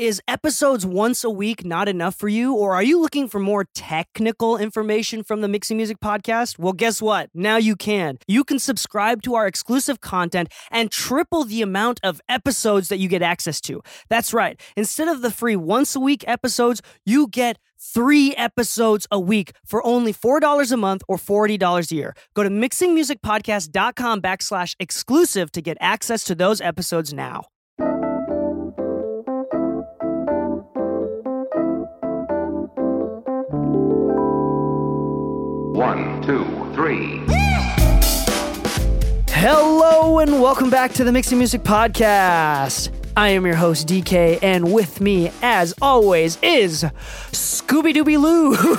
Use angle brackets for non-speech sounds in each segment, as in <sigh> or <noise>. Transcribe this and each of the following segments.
Is episodes once a week not enough for you, or are you looking for more technical information from the Mixing Music podcast? Well, guess what? Now you can. You can subscribe to our exclusive content and triple the amount of episodes that you get access to. That's right. Instead of the free once a week episodes, you get three episodes a week for only $4 a month or $40 a year. Go to mixingmusicpodcast.com backslash exclusive to get access to those episodes now. One, two, three. Hello and welcome back to the Mixing Music Podcast. I am your host DK, and with me, as always, is Scooby Dooby Loo. <laughs>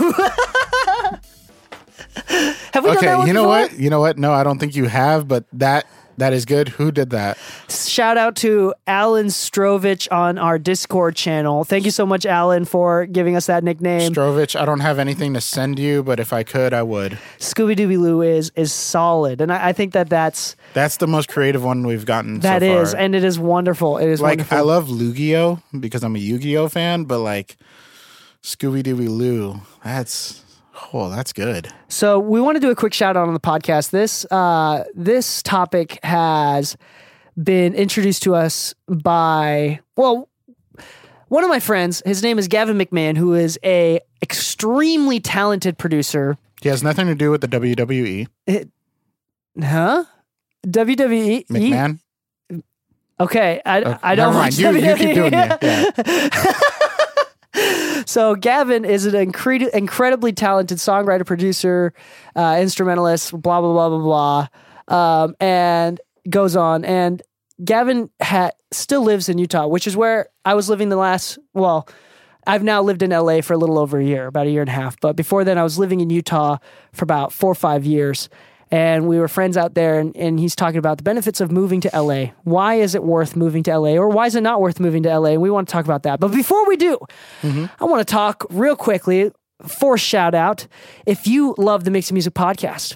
Have we done that Okay, one you know before? what? You know what? No, I don't think you have, but that that is good. Who did that? Shout out to Alan Strovich on our Discord channel. Thank you so much, Alan, for giving us that nickname. Strovich. I don't have anything to send you, but if I could, I would. Scooby Dooby Loo is is solid, and I, I think that that's That's the most creative one we've gotten. that so is, and it is wonderful. It is like wonderful. I love Lugia because I'm a Yu-Gi-Oh fan, but like Scooby Dooby Loo, that's oh, that's good. So we want to do a quick shout out on the podcast. This uh, this topic has been introduced to us by well, one of my friends. His name is Gavin McMahon, who is a extremely talented producer. He has nothing to do with the WWE. It, Huh? WWE. McMahon. Okay, I, Oh, I don't mind. You, you keep doing it. Yeah. <laughs> So Gavin is an incre- incredibly talented songwriter, producer, uh, instrumentalist, blah blah blah blah blah, um, and goes on. And Gavin ha- still lives in Utah, which is where I was living the last. Well, I've now lived in LA for a little over a year, about a year and a half. But before then, I was living in Utah for about four or five years. And we were friends out there, and, and he's talking about the benefits of moving to LA. Why is it worth moving to LA, or why is it not worth moving to LA? And we want to talk about that. But before we do, mm-hmm. I want to talk real quickly for shout out. If you love the Mixing Music podcast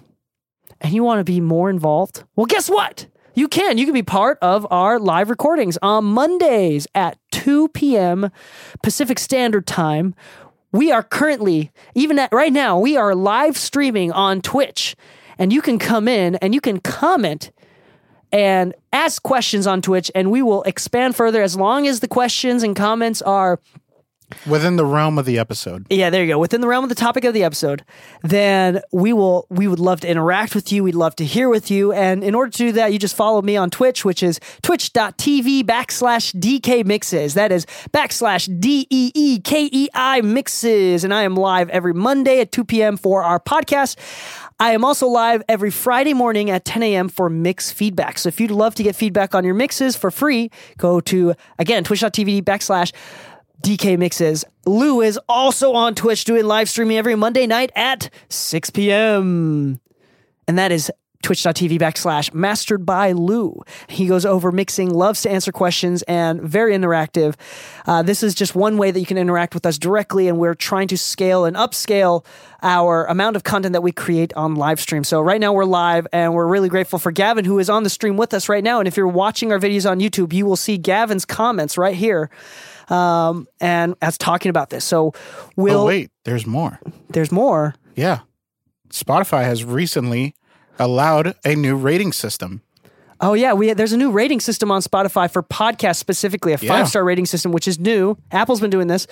and you want to be more involved, well, guess what? You can. You can be part of our live recordings on Mondays at 2 p.m. Pacific Standard Time. We are currently, even at right now, we are live streaming on Twitch. And you can come in and you can comment and ask questions on Twitch, and we will expand further as long as the questions and comments are Within the realm of the episode. yeah, there you go. Within the realm of the topic of the episode, then we will we would love to interact with you. We'd love to hear with you. And in order to do that, you just follow me on Twitch, which is twitch.tv backslash DK mixes. That is backslash D E E K E I mixes. And I am live every Monday at 2 p.m. for our podcast. I am also live every Friday morning at 10 a.m. for mix feedback. So if you'd love to get feedback on your mixes for free, go to again twitch.tv backslash DK Mixes. Lou is also on Twitch doing live streaming every Monday night at 6 p.m. And that is twitch.tv backslash mastered by Lou. He goes over mixing, loves to answer questions, and very interactive. Uh, this is just one way that you can interact with us directly, and we're trying to scale and upscale our amount of content that we create on live stream. So right now we're live, and we're really grateful for Gavin, who is on the stream with us right now. And if you're watching our videos on YouTube, you will see Gavin's comments right here. Um, and as talking about this. So we'll oh wait, there's more. there's more. Yeah, Spotify has recently allowed a new rating system. Oh yeah, we there's a new rating system on Spotify for podcasts specifically, a five star rating system, which is new. Apple's been doing this,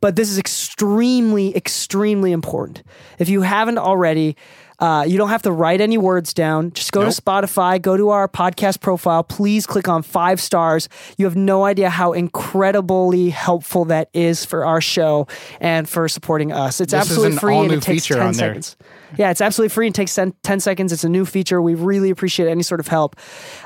but this is extremely, extremely important. If you haven't already, uh, you don't have to write any words down. Just go Nope. to Spotify, go to our podcast profile. Please click on five stars. You have no idea how incredibly helpful that is for our show and for supporting us. It's This is absolutely free and it takes 10 on there. seconds. Yeah, it's absolutely free and takes 10, 10 seconds. It's a new feature. We really appreciate any sort of help.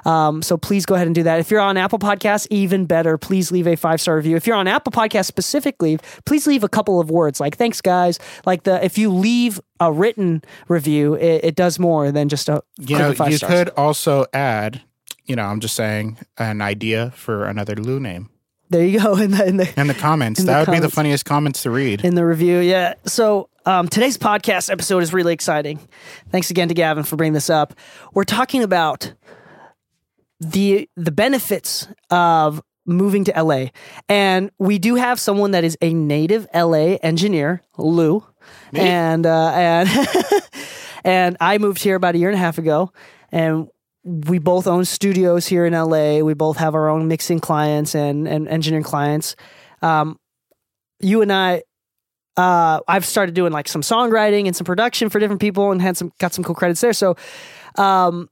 Um, so please go ahead and do that. If you're on Apple Podcasts, even better. Please leave a five star review. If you're on Apple Podcasts specifically, please leave a couple of words like "thanks, guys." Like the if you leave a written review, it, it does more than just a You know, you stars. could also add. You know, I'm just saying an idea for another Lou name There you go <laughs> in the in the in the comments. In the that would be the funniest comments to read. in the review. Yeah. So um, today's podcast episode is really exciting. Thanks again to Gavin for bringing this up. We're talking about the the benefits of moving to LA, and we do have someone that is a native LA engineer, Lou, and uh, and <laughs> and I moved here about a year and a half ago, and we both own studios here in LA. We both have our own mixing clients and and engineering clients. Um, you and I uh, I've started doing like some songwriting and some production for different people and had some got some cool credits there. So um,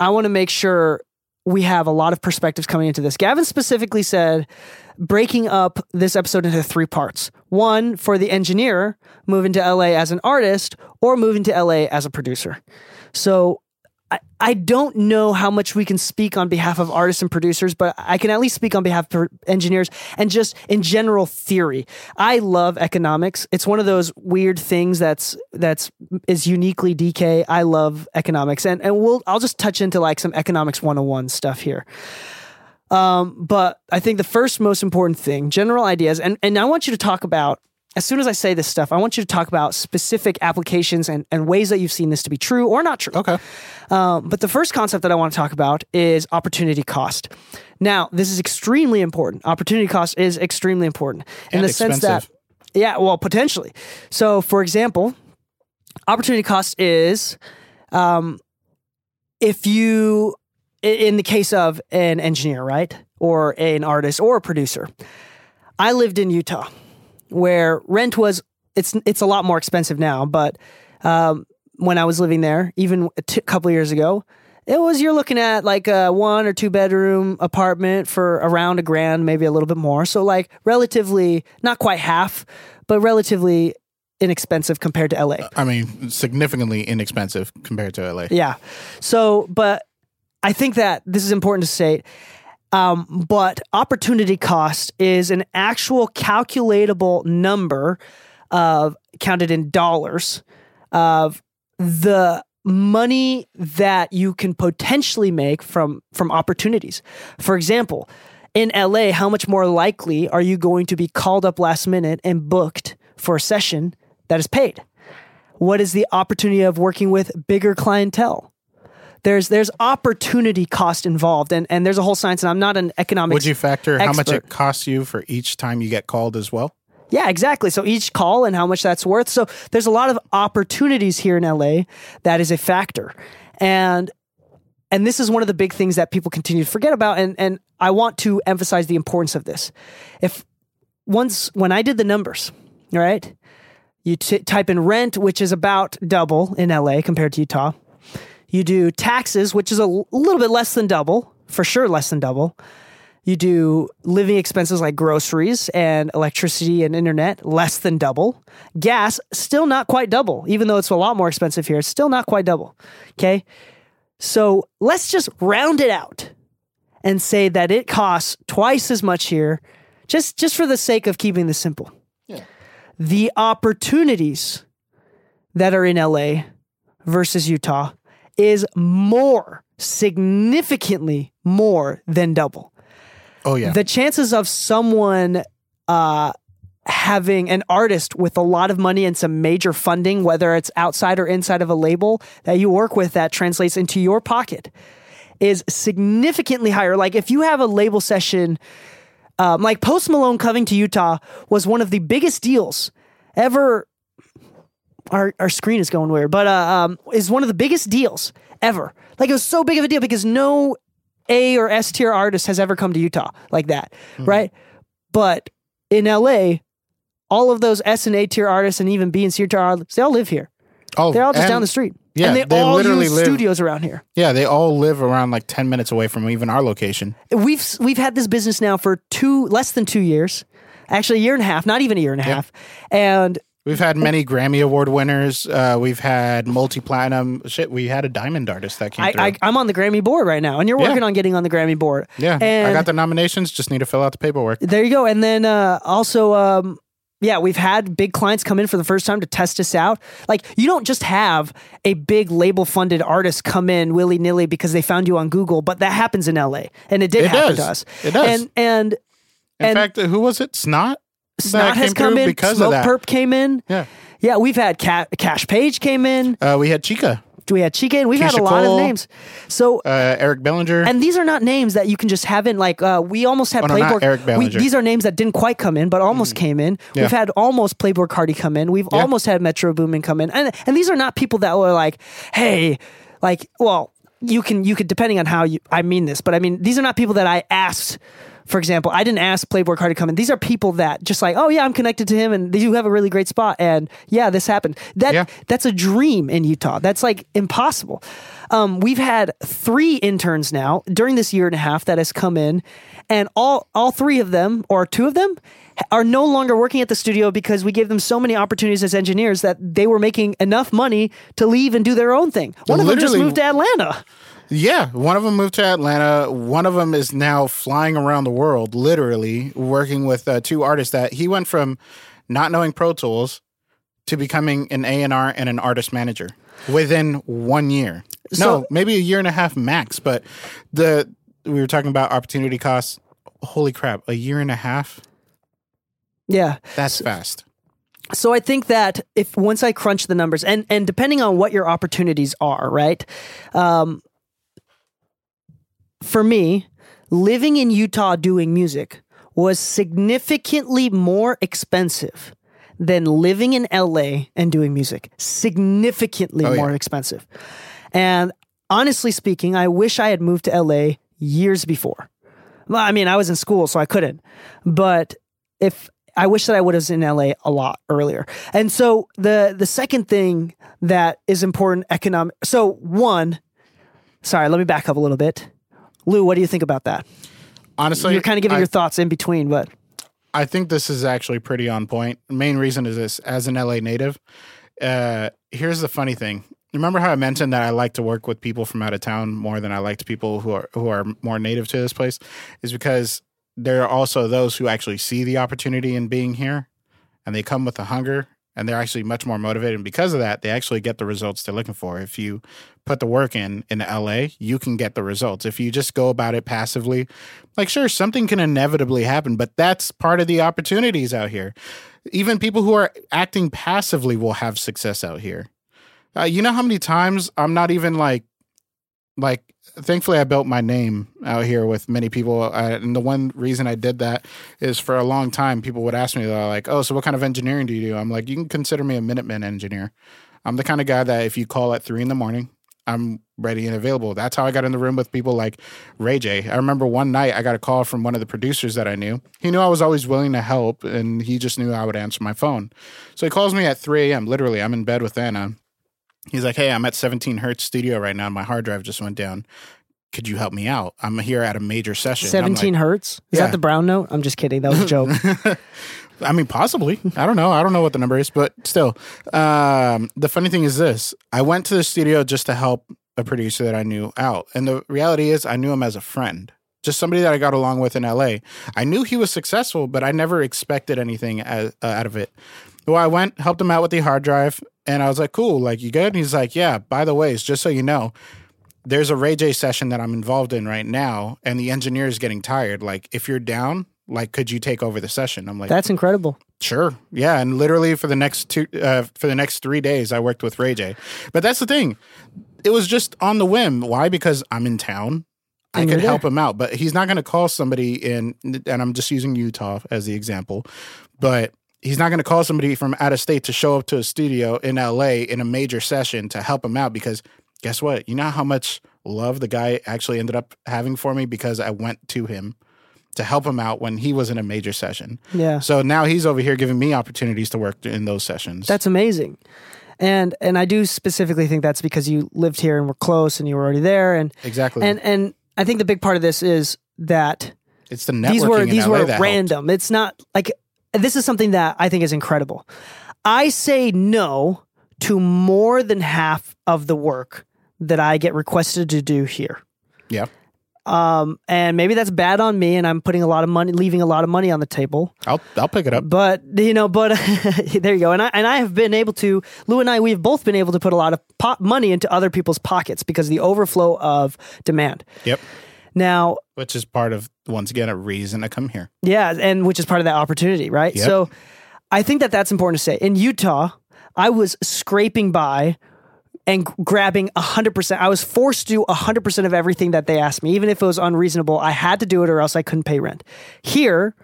I want to make sure we have a lot of perspectives coming into this. Gavin specifically said breaking up this episode into three parts. One for the engineer moving to LA as an artist or moving to LA as a producer. So I, I don't know how much we can speak on behalf of artists and producers, but I can at least speak on behalf of engineers and just in general theory. I love economics. It's one of those weird things that's that's is uniquely DK. I love economics, and and we'll I'll just touch into like some economics 101 stuff here. Um, but I think the first most important thing, general ideas, and and I want you to talk about as soon as I say this stuff, I want you to talk about specific applications and, and ways that you've seen this to be true or not true. Okay. Um, but the first concept that I want to talk about is opportunity cost. Now, this is extremely important. Opportunity cost is extremely important in And the sense that, yeah, well, potentially. So, for example, opportunity cost is um, if you, in the case of an engineer, right, or an artist or a producer, I lived in Utah where rent was it's it's a lot more expensive now, but um, when I was living there, even a t- couple years ago, it was you're looking at like a one or two bedroom apartment for around a grand, maybe a little bit more. So like relatively not quite half, but relatively inexpensive compared to LA. I mean, significantly inexpensive compared to LA. Yeah. So, but I think that this is important to state. Um, but opportunity cost is an actual calculatable number of counted in dollars of the money that you can potentially make from from opportunities. For example, in LA, how much more likely are you going to be called up last minute and booked for a session that is paid? What is the opportunity of working with bigger clientele? There's there's opportunity cost involved, and, and there's a whole science. And I'm not an economics. Would you factor how much it costs you for each time you get called as well? Yeah, exactly. So each call and how much that's worth. So there's a lot of opportunities here in LA that is a factor. And and this is one of the big things that people continue to forget about and and I want to emphasize the importance of this. If once when I did the numbers, all right? You t- type in rent, which is about double in LA compared to Utah. You do taxes, which is a l- little bit less than double, for sure less than double. You do living expenses like groceries and electricity and internet, less than double. Gas, still not quite double, even though it's a lot more expensive here. It's still not quite double. Okay. So let's just round it out and say that it costs twice as much here, just, just for the sake of keeping this simple. Yeah. The opportunities that are in LA versus Utah is more, significantly more than double. Oh yeah. The chances of someone uh, having an artist with a lot of money and some major funding, whether it's outside or inside of a label that you work with that translates into your pocket, is significantly higher. Like if you have a label session, um, like Post Malone coming to Utah was one of the biggest deals ever. Our our screen is going weird, but uh, um, is one of the biggest deals ever. Like it was so big of a deal because no A or S tier artist has ever come to Utah like that, right? But in LA, all of those S and A tier artists and even B and C tier artists, they all live here. oh, They're all just and- down the street. yeah, and they, they all literally use live- studios around here. Yeah, they all live around like ten minutes away from even our location. We've we've had this business now for two less than two years, actually a year and a half, not even a year and a half, and We've had many Grammy Award winners. Uh, we've had multi platinum. Shit, we had a diamond artist that came I, through. I I'm on the Grammy board right now, and you're Yeah. working on getting on the Grammy board. yeah, and I got the nominations. Just need to fill out the paperwork. There you go. And then uh, also, um, yeah, we've had big clients come in for the first time to test us out. Like, you don't just have a big label funded artist come in willy nilly because they found you on Google, but that happens in LA. And it did It happen does. to us. It does. And, and In And- fact, who was it? Snot. Snot has come in. because Smoke of that. Perp came in. Yeah. Yeah, we've had Ca- Cash Page came in. Uh, we had Chica, We had Chica, and we've had a lot Cole. of names. So uh, Eric Bellinger. And these are not names that you can just have in. Like uh, we almost had Oh, no, Playboi. Eric we, Bellinger. these are names that didn't quite come in, but almost came in. Yeah. We've had almost Playboi Carti come in. We've Yeah. almost had Metro Boomin come in, and and these are not people that were like, hey, like, well, you can you could depending on how you. I mean this, but I mean these are not people that I asked. For example, I didn't ask Playboi Carti to come in. These are people that just like, oh yeah, I'm connected to him, and they do have a really great spot, and yeah, this happened. That Yeah. that's a dream in Utah. That's like impossible. Um, we've had three interns now during this year and a half that has come in, and all all three of them or two of them are no longer working at the studio because we gave them so many opportunities as engineers that they were making enough money to leave and do their own thing. One of them just moved to Atlanta. Yeah, one of them moved to Atlanta. One of them is now flying around the world, literally working with uh, two artists. That he went from not knowing Pro Tools to becoming an A and R and an artist manager within one year. So- no, maybe a year and a half max. But the we were talking about opportunity costs. Holy crap! A year and a half. Yeah. That's fast. So I think that if once I crunch the numbers and and depending on what your opportunities are, right? Um, for me, living in Utah doing music was significantly more expensive than living in LA and doing music. Significantly Oh, yeah. more expensive. And honestly speaking, I wish I had moved to LA years before. Well, I mean, I was in school, so I couldn't. But if I wish that I would have in LA a lot earlier. And so the the second thing that is important economic. So one, sorry, let me back up a little bit. Lou, what do you think about that? Honestly, You're kind of giving I- your thoughts in between, but I think this is actually pretty on point. Main reason is this: as an LA native, uh, here's the funny thing. Remember how I mentioned that I like to work with people from out of town more than I liked people who are who are more native to this place, is because there are also those who actually see the opportunity in being here, and they come with a hunger, and they're actually much more motivated. And because of that, they actually get the results they're looking for. If you put the work in in LA, you can get the results. If you just go about it passively, like sure, something can inevitably happen, but that's part of the opportunities out here. Even people who are acting passively will have success out here. Uh, you know how many times I'm not even like, like. Thankfully, I built my name out here with many people, uh, and the one reason I did that is for a long time people would ask me, like, "Oh, so what kind of engineering do you do?" I'm like, "You can consider me a Minuteman engineer." I'm the kind of guy that if you call at three in the morning, I'm ready and available. That's how I got in the room with people like Ray J. I remember one night I got a call from one of the producers that I knew. He knew I was always willing to help, and he just knew I would answer my phone. So he calls me at 3 a.m. Literally, I'm in bed with Anna. He's like, "Hey, I'm at 17 Hertz Studio right now. My hard drive just went down. Could you help me out? I'm here at a major session." I'm like, 17 hertz? Is Yeah. that the brown note? I'm just kidding. That was a joke. <laughs> I mean, possibly. I don't know. I don't know what the number is, but still. Um, the funny thing is this: I went to the studio just to help a producer that I knew out, and the reality is, I knew him as a friend, just somebody that I got along with in LA. I knew he was successful, but I never expected anything as, uh, out of it. Well, I went, helped him out with the hard drive, And I was like, cool, like you good? And he's like, yeah, by the way, it's just so you know, there's a Ray J session that I'm involved in right now, and the engineer is getting tired. Like, if you're down, like, could you take over the session? I'm like, That's incredible. Sure. Yeah, and literally for the next two uh, for the next 3 days I worked with Ray J. But that's the thing. It was just on the whim. Why? Because I'm in town. I And could help him out, but he's not going to call somebody in and I'm just using Utah as the example. But he's not going to call somebody from out of state to show up to a studio in LA in a major session to help him out because guess what? You know how much love the guy actually ended up having for me because I went to him to help him out when he was in a major session. Yeah. So now he's over here giving me opportunities to work in those sessions. That's amazing. And and I do specifically think that's because you lived here and were close and you were already there and exactly. and and I think the big part of this is that it's the networking these were these were that helped. random. It's not like this is something that I think is incredible. I say no to more than half of the work that I get requested to do here. Yeah. Um, and maybe that's bad on me, and I'm putting a lot of money, leaving a lot of money on the table. I'll I'll pick it up. But you know, but <laughs> there you go. And I and I have been able to. Lou and I, we've both been able to put a lot of money into other people's pockets because of the overflow of demand. Yep. Now, Which is part of once again a reason to come here. Yeah, and which is part of that opportunity, right? Yep. So I think that that's important to say. In Utah, I was scraping by and grabbing 100%. I was forced to do 100% of everything that they asked me, even if it was unreasonable. I had to do it or else I couldn't pay rent. Here,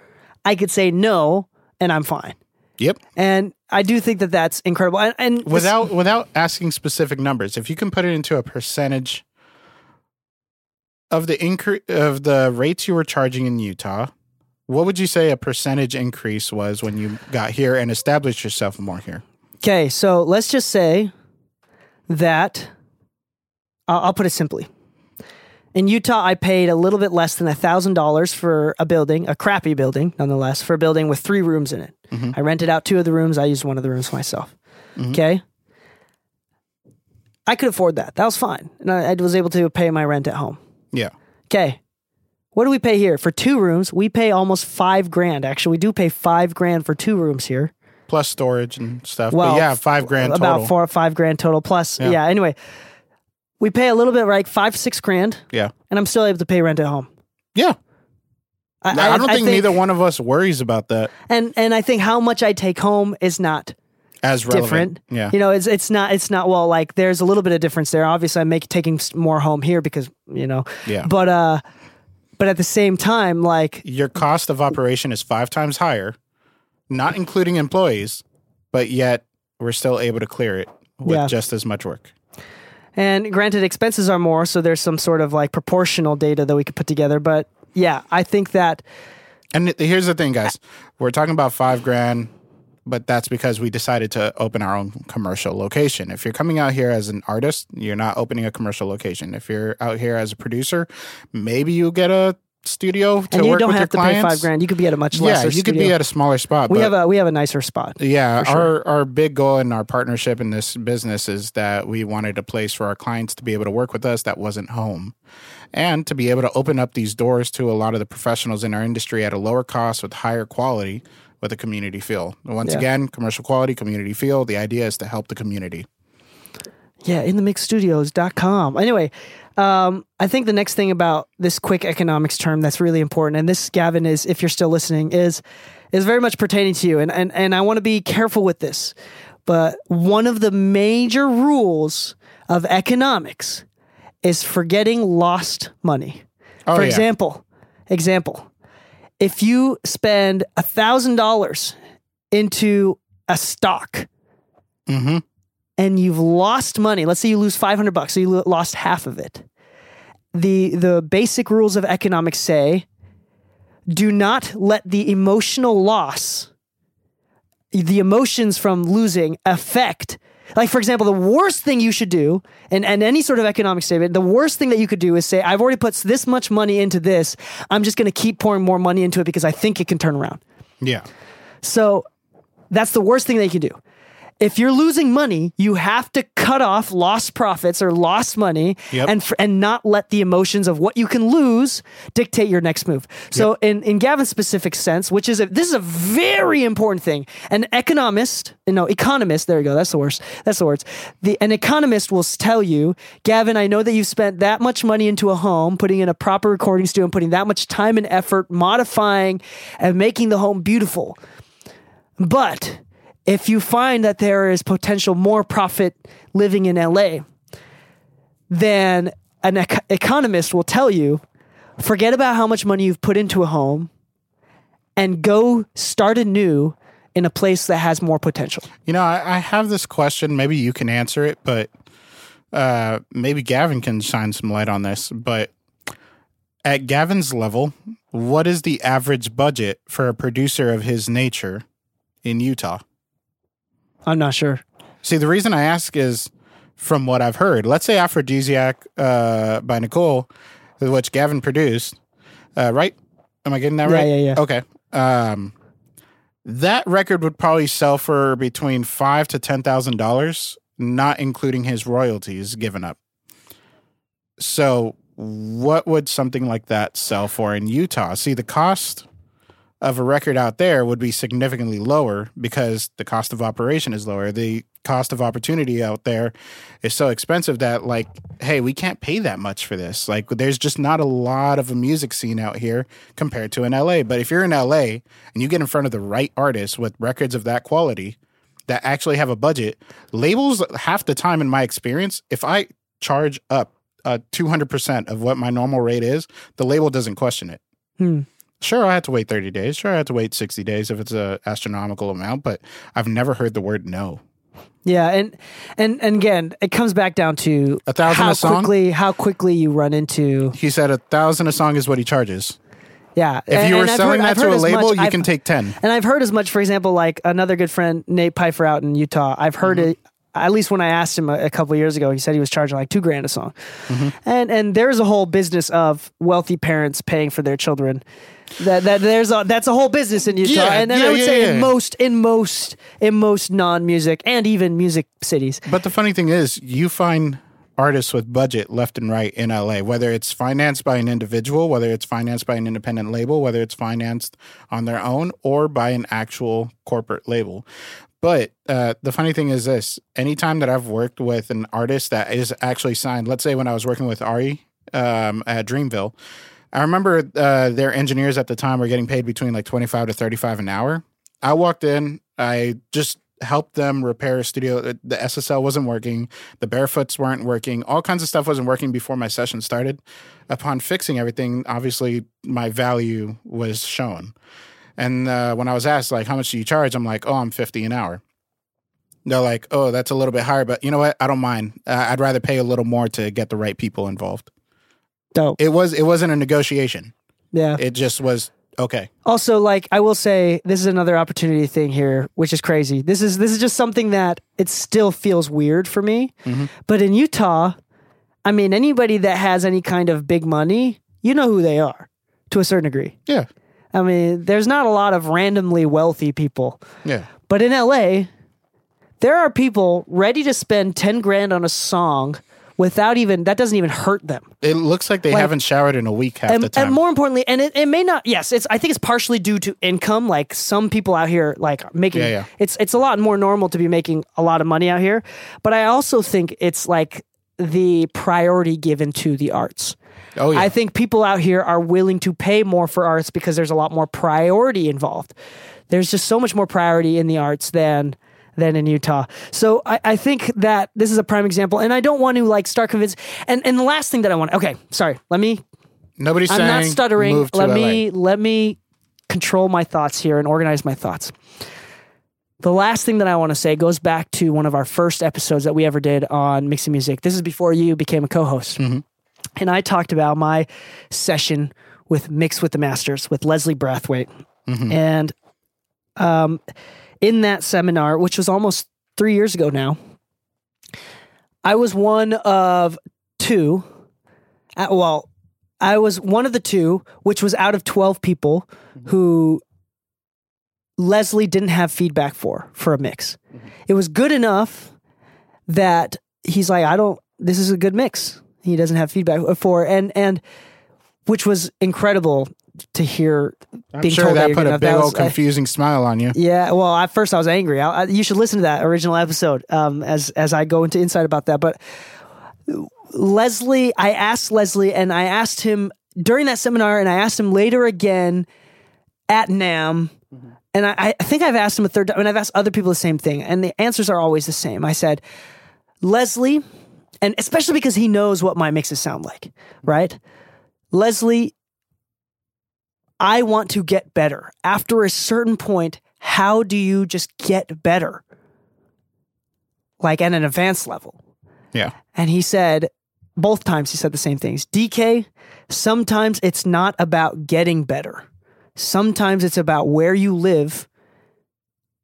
I could say no and I'm fine. Yep. And I do think that that's incredible. And, and Without without asking specific numbers, if you can put it into a percentage of the increase of the rates you were charging in Utah, what would you say a percentage increase was when you got here and established yourself more here? Okay, so let's just say that I'll, I'll put it simply. In Utah, I paid a little bit less than thousand dollars for a building, a crappy building, nonetheless, for a building with three rooms in it. Mm-hmm. I rented out two of the rooms. I used one of the rooms myself. Mm-hmm. Okay, I could afford that. That was fine, and I, I was able to pay my rent at home. Yeah. Okay. What do we pay here? For two rooms, we pay almost five grand. Actually, we do pay five grand for two rooms here. Plus storage and stuff. Well, but yeah, five grand about four or five grand total plus. Yeah. Yeah. Anyway, we pay a little bit, like five, six grand, Yeah. and I'm still able to pay rent at home. Yeah. I, don't think, neither one of us worries about that And and I think how much I take home is not as relevant. different. Yeah. You know, it's it's not it's not well like there's a little bit of difference there. Obviously, I'm making taking more home here because you know. Yeah. But uh, but at the same time, like Your cost of operation is five times higher, not including employees, but yet we're still able to clear it with Yeah. just as much work. And granted, expenses are more, so there's some sort of like proportional data that we could put together. But yeah, I think that And here's the thing, guys. We're talking about five grand, but that's because we decided to open our own commercial location. If you're coming out here as an artist, you're not opening a commercial location. If you're out here as a producer, maybe you get a studio to and you work don't with have your to clients. pay five grand. You could be at a much Yeah, lesser. you could be at a smaller spot. We have a we have a nicer spot. Yeah, sure. our our big goal in our partnership in this business is that we wanted a place for our clients to be able to work with us that wasn't home, and to be able to open up these doors to a lot of the professionals in our industry at a lower cost with higher quality with a community feel. Once Yeah. again, commercial quality, community feel. The idea is to help the community. Yeah, in the mixstudios.com. Anyway, um, I think the next thing about this quick economics term that's really important, and this, Gavin, is if you're still listening, is is very much pertaining to you. And and, and I want to be careful with this. But one of the major rules of economics is forgetting lost money. Oh, For yeah. example, example, if you spend a thousand dollars into a stock Mm-hmm. and you've lost money, let's say you lose 500 bucks, so you lost half of it. The the basic rules of economics say do not let the emotional loss the emotions from losing affect like for example the worst thing you should do and, and any sort of economic statement the worst thing that you could do is say i've already put this much money into this i'm just going to keep pouring more money into it because i think it can turn around Yeah. so that's the worst thing they can do. If you're losing money, you have to cut off lost profits or lost money Yep. and and not let the emotions of what you can lose dictate your next move. So in in Gavin's specific sense, which is a, this is a very important thing. An economist, no, economist, there you go. That's the worst. That's the words. The an economist will tell you, Gavin, I know that you've spent that much money into a home, putting in a proper recording studio and putting that much time and effort modifying and making the home beautiful. But if you find that there is potential more profit living in LA, then an ec- economist will tell you forget about how much money you've put into a home and go start anew in a place that has more potential. You know, I, I have this question. Maybe you can answer it, but uh, maybe Gavin can shine some light on this. But at Gavin's level, what is the average budget for a producer of his nature in Utah? I'm not sure. See, the reason I ask is from what I've heard. Let's say Aphrodisiac uh, by Nicole, which Gavin produced, uh, right? Am I getting that Yeah, right? yeah, yeah. Okay. Um, that record would probably sell for between five to ten thousand dollars, not including his royalties given up. So, what would something like that sell for in Utah? See, the cost of a record out there would be significantly lower because the cost of operation is lower. The cost of opportunity out there is so expensive that like hey, we can't pay that much for this. Like there's just not a lot of a music scene out here compared to in LA. But if you're in LA and you get in front of the right artists with records of that quality that actually have a budget, labels half the time in my experience, if I charge up uh, 200% of what my normal rate is, the label doesn't question it. Hmm. Sure, I have to wait 30 days. Sure, I have to wait 60 days if it's a astronomical amount, but I've never heard the word no. Yeah, and and and again, it comes back down to A thousand how a song? quickly how quickly you run into He said a thousand a song is what he charges. yeah. If And- you were and selling heard- that to a label, much- you I've- can take 10. And I've heard as much, for example, like another good friend, Nate Pfeiffer out in Utah. I've heard Mm-hmm. it. At least when I asked him a, a couple of years ago, he said he was charging like two grand a song, Mm-hmm. and and there's a whole business of wealthy parents paying for their children. That that there's a that's a whole business in Utah, Yeah, and, and yeah, I would yeah, say in most in most in most non music and even music cities. But the funny thing is, you find artists with budget left and right in LA, whether it's financed by an individual, whether it's financed by an independent label, whether it's financed on their own, or by an actual corporate label. But uh, the funny thing is this anytime that I've worked with an artist that is actually signed, let's say when I was working with Ari um, at Dreamville, I remember uh, their engineers at the time were getting paid between like 25 to 35 an hour. I walked in, I just helped them repair a studio. Uh, The SSL wasn't working, the barefoots weren't working, all kinds of stuff wasn't working before my session started. Upon fixing everything, obviously my value was shown. And uh, when I was asked, like, how much do you charge? I'm like, oh, I'm 50 an hour. They're like, oh, that's a little bit higher, but you know what? I don't mind. Uh, I'd rather pay a little more to get the right people involved. Dope. It was it wasn't a negotiation. Yeah. It just was okay. also like i will say this is another opportunity thing here which is crazy this is this is just something that it still feels weird for me mm-hmm. but in utah i mean anybody that has any kind of big money you know who they are to a certain degree Yeah, i mean there's not a lot of randomly wealthy people yeah. but in la there are people ready to spend 10 grand on a song without even that doesn't even hurt them It looks like they Like- haven't showered in a week half the and, time. and more importantly, and it, it may not. Yes, it's. I think it's partially due to income. Like some people out here, like making. Yeah, yeah. It's it's a lot more normal to be making a lot of money out here, but I also think it's like the priority given to the arts. oh yeah, I think people out here are willing to pay more for arts because there's a lot more priority involved. There's just so much more priority in the arts than than in Utah. So I, I think that this is a prime example. And I don't want to like start convince and, and the last thing that I want okay, sorry, let me nobody's I'm not stuttering. Let LA. me let me control my thoughts here and organize my thoughts. The last thing that I want to say goes back to one of our first episodes that we ever did on mixing music. This is before you became a co-host, Mm-hmm. and I talked about my session with Mix with the Masters with Leslie Brathwaite, Mm-hmm. and um, in that seminar, which was almost three years ago now, I was one of two. Uh, well, I was one of the two, which was out of 12 people mm-hmm. who Leslie didn't have feedback for for a mix. Mm-hmm. It was good enough that he's like, I don't. This is a good mix. He doesn't have feedback uh, for, and and which was incredible to hear. I'm being sure told that you're put a big That old was- I- confusing smile on you. yeah, well, at first I was angry. I, I, you should listen to that original episode um, as as I go into insight about that. But Leslie, I asked Leslie, and I asked him during that seminar, and I asked him later again at NAMM. And I, I think I've asked him a third time, and I've asked other people the same thing, and the answers are always the same. I said, Leslie, and especially because he knows what my mixes sound like, right? Leslie, I want to get better. After a certain point, how do you just get better? Like at an advanced level. Yeah. And he said, both times he said the same things. DK, sometimes it's not about getting better. Sometimes it's about where you live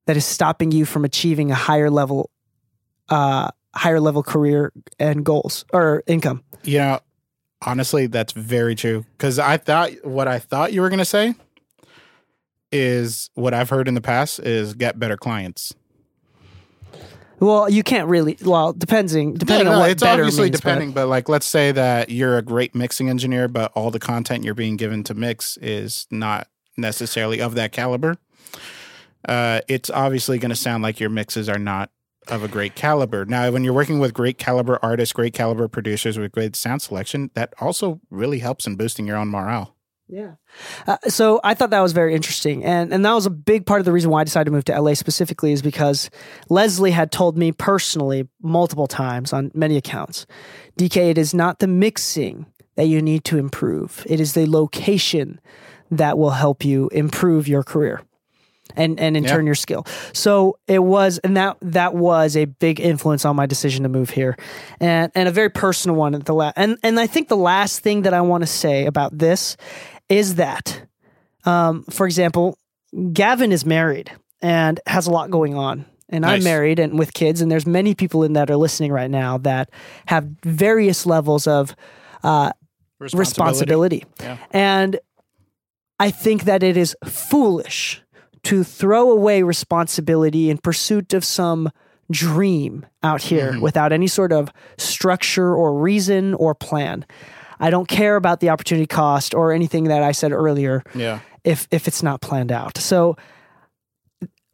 that is stopping you from achieving a higher level, uh, higher level career and goals or income. You know, honestly, that's very true. Because I thought what I thought you were going to say is what I've heard in the past is get better clients. Well, you can't really. Well, depending depending No, on what it's better obviously means, but- depending, but like let's say that you're a great mixing engineer, but all the content you're being given to mix is not necessarily of that caliber. Uh, it's obviously going to sound like your mixes are not of a great caliber. Now, when you're working with great caliber artists, great caliber producers with great sound selection, that also really helps in boosting your own morale. Yeah. Uh, so I thought that was very interesting, and and that was a big part of the reason why I decided to move to LA specifically is because Leslie had told me personally multiple times on many accounts, DK, it is not the mixing that you need to improve; it is the location that will help you improve your career. And, and in Yeah. turn your skill. So it was, and that that was a big influence on my decision to move here, and and a very personal one at the last. And and I think the last thing that I want to say about this is that, um, for example, Gavin is married and has a lot going on. And I'm married and with kids, and there's many people in that are listening right now that have various levels of uh, responsibility. Yeah. And I think that it is foolish to throw away responsibility in pursuit of some dream out here Mm-hmm. without any sort of structure or reason or plan. I don't care about the opportunity cost or anything that I said earlier Yeah. if if it's not planned out. So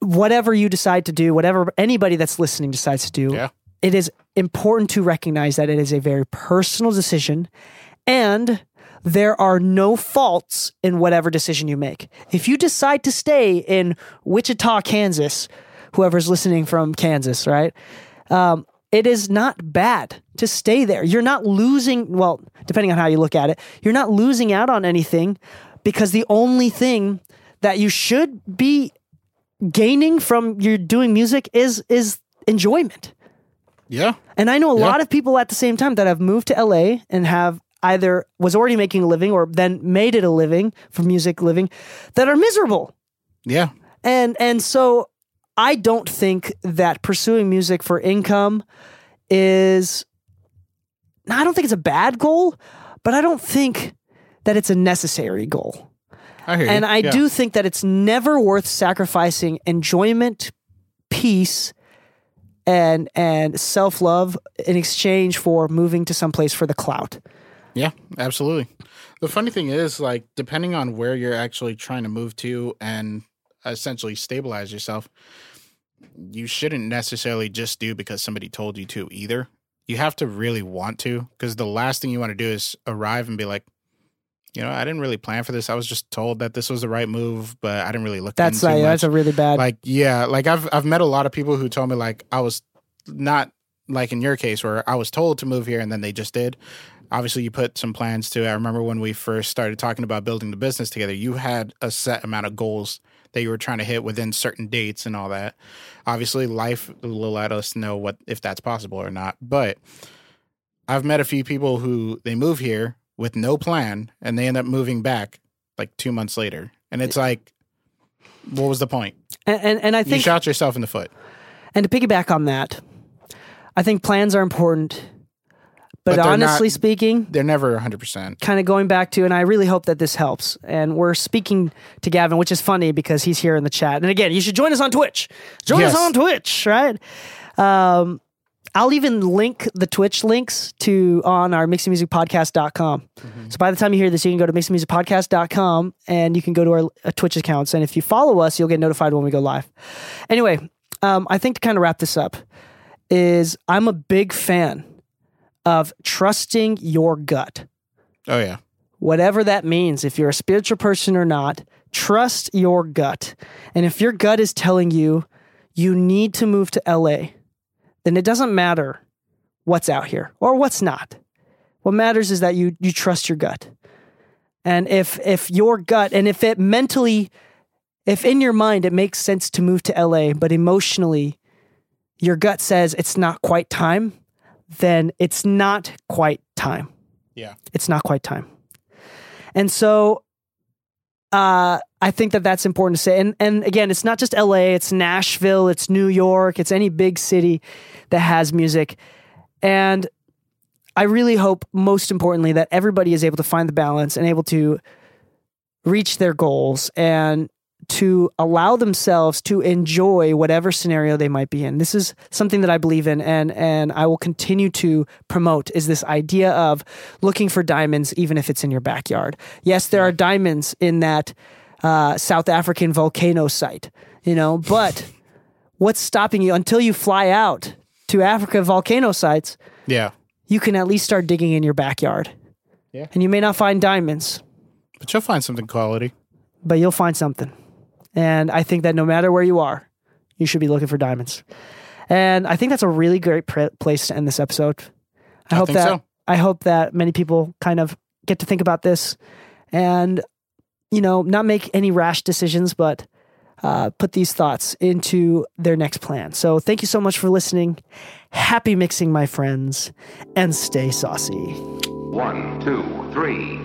whatever you decide to do, whatever anybody that's listening decides to do, Yeah. it is important to recognize that it is a very personal decision and there are no faults in whatever decision you make. If you decide to stay in Wichita, Kansas, whoever's listening from Kansas, right? Um, it is not bad to stay there. You're not losing, well, depending on how you look at it, you're not losing out on anything because the only thing that you should be gaining from your doing music is is enjoyment. Yeah. And I know a Yeah. lot of people at the same time that have moved to LA and have either was already making a living or then made it a living from music living that are miserable. Yeah. And and so I don't think that pursuing music for income is I don't think it's a bad goal, but I don't think that it's a necessary goal. I hear you. And I Yeah. do think that it's never worth sacrificing enjoyment, peace, and and self love in exchange for moving to someplace for the clout. Yeah, absolutely. The funny thing is, like, depending on where you're actually trying to move to and essentially stabilize yourself, you shouldn't necessarily just do because somebody told you to either. You have to really want to, because the last thing you want to do is arrive and be like, you know, I didn't really plan for this. I was just told that this was the right move, but I didn't really look. That's into much that's a really bad. like yeah like i've i've met a lot of people who told me like i was not like in your case where i was told to move here and then they just did obviously you put some plans to it. i remember when we first started talking about building the business together you had a set amount of goals that you were trying to hit within certain dates and all that obviously life will let us know what if that's possible or not but i've met a few people who they move here with no plan and they end up moving back like two months later and it's like what was the point and, and and I think you shot yourself in the foot. And to piggyback on that, I think plans are important, But, But honestly not- speaking, They're never 100%. kind of going back to, and I really hope that this helps. And we're speaking to Gavin, which is funny because he's here in the chat. And again, you should join us on Twitch. Join us on Twitch, right? Um, I'll even link the Twitch links to on our mixingmusicpodcast.com. So by the time you hear this, you can go to mixingmusicpodcast.com and you can go to our uh, Twitch accounts. And if you follow us, you'll get notified when we go live. Anyway, um, I think to kind of wrap this up is I'm a big fan of trusting your gut Oh, yeah. whatever that means, if you're a spiritual person or not, trust your gut. And if your gut is telling you you need to move to LA, then it doesn't matter what's out here or what's not. What matters is that you you trust your gut. And if if your gut and if it mentally if in your mind it makes sense to move to LA, but emotionally your gut says it's not quite time, then it's not quite time Yeah. it's not quite time. And so uh, I think that that's important to say. And, and again, it's not just LA, it's Nashville, it's New York, it's any big city that has music. And I really hope, most importantly, that everybody is able to find the balance and able to reach their goals and to allow themselves to enjoy whatever scenario they might be in. This is something that I believe in and and I will continue to promote is this idea of looking for diamonds even if it's in your backyard. Yes, there are diamonds in that uh, South African volcano site, you know, but <laughs> what's stopping you until you fly out to Africa volcano sites? Yeah. You can at least start digging in your backyard. Yeah. And you may not find diamonds, But you'll find something quality. but you'll find something. And I think that no matter where you are, you should be looking for diamonds. And I think that's a really great pr- place to end this episode. I, I hope think that so. I hope that many people kind of get to think about this and you know not make any rash decisions, but uh, put these thoughts into their next plan. So thank you so much for listening. Happy mixing, my friends, and stay saucy. One, two, three.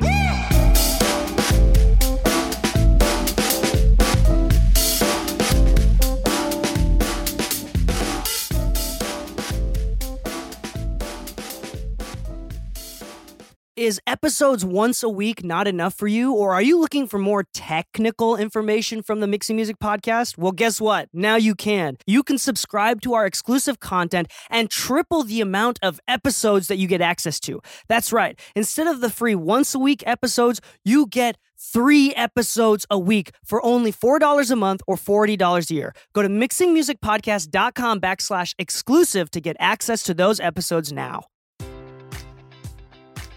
Is episodes once a week not enough for you, or are you looking for more technical information from the Mixing Music Podcast? Well, guess what? Now you can. You can subscribe to our exclusive content and triple the amount of episodes that you get access to. That's right. Instead of the free once a week episodes, you get three episodes a week for only $4 a month or $40 a year. Go to mixingmusicpodcast.com backslash exclusive to get access to those episodes now.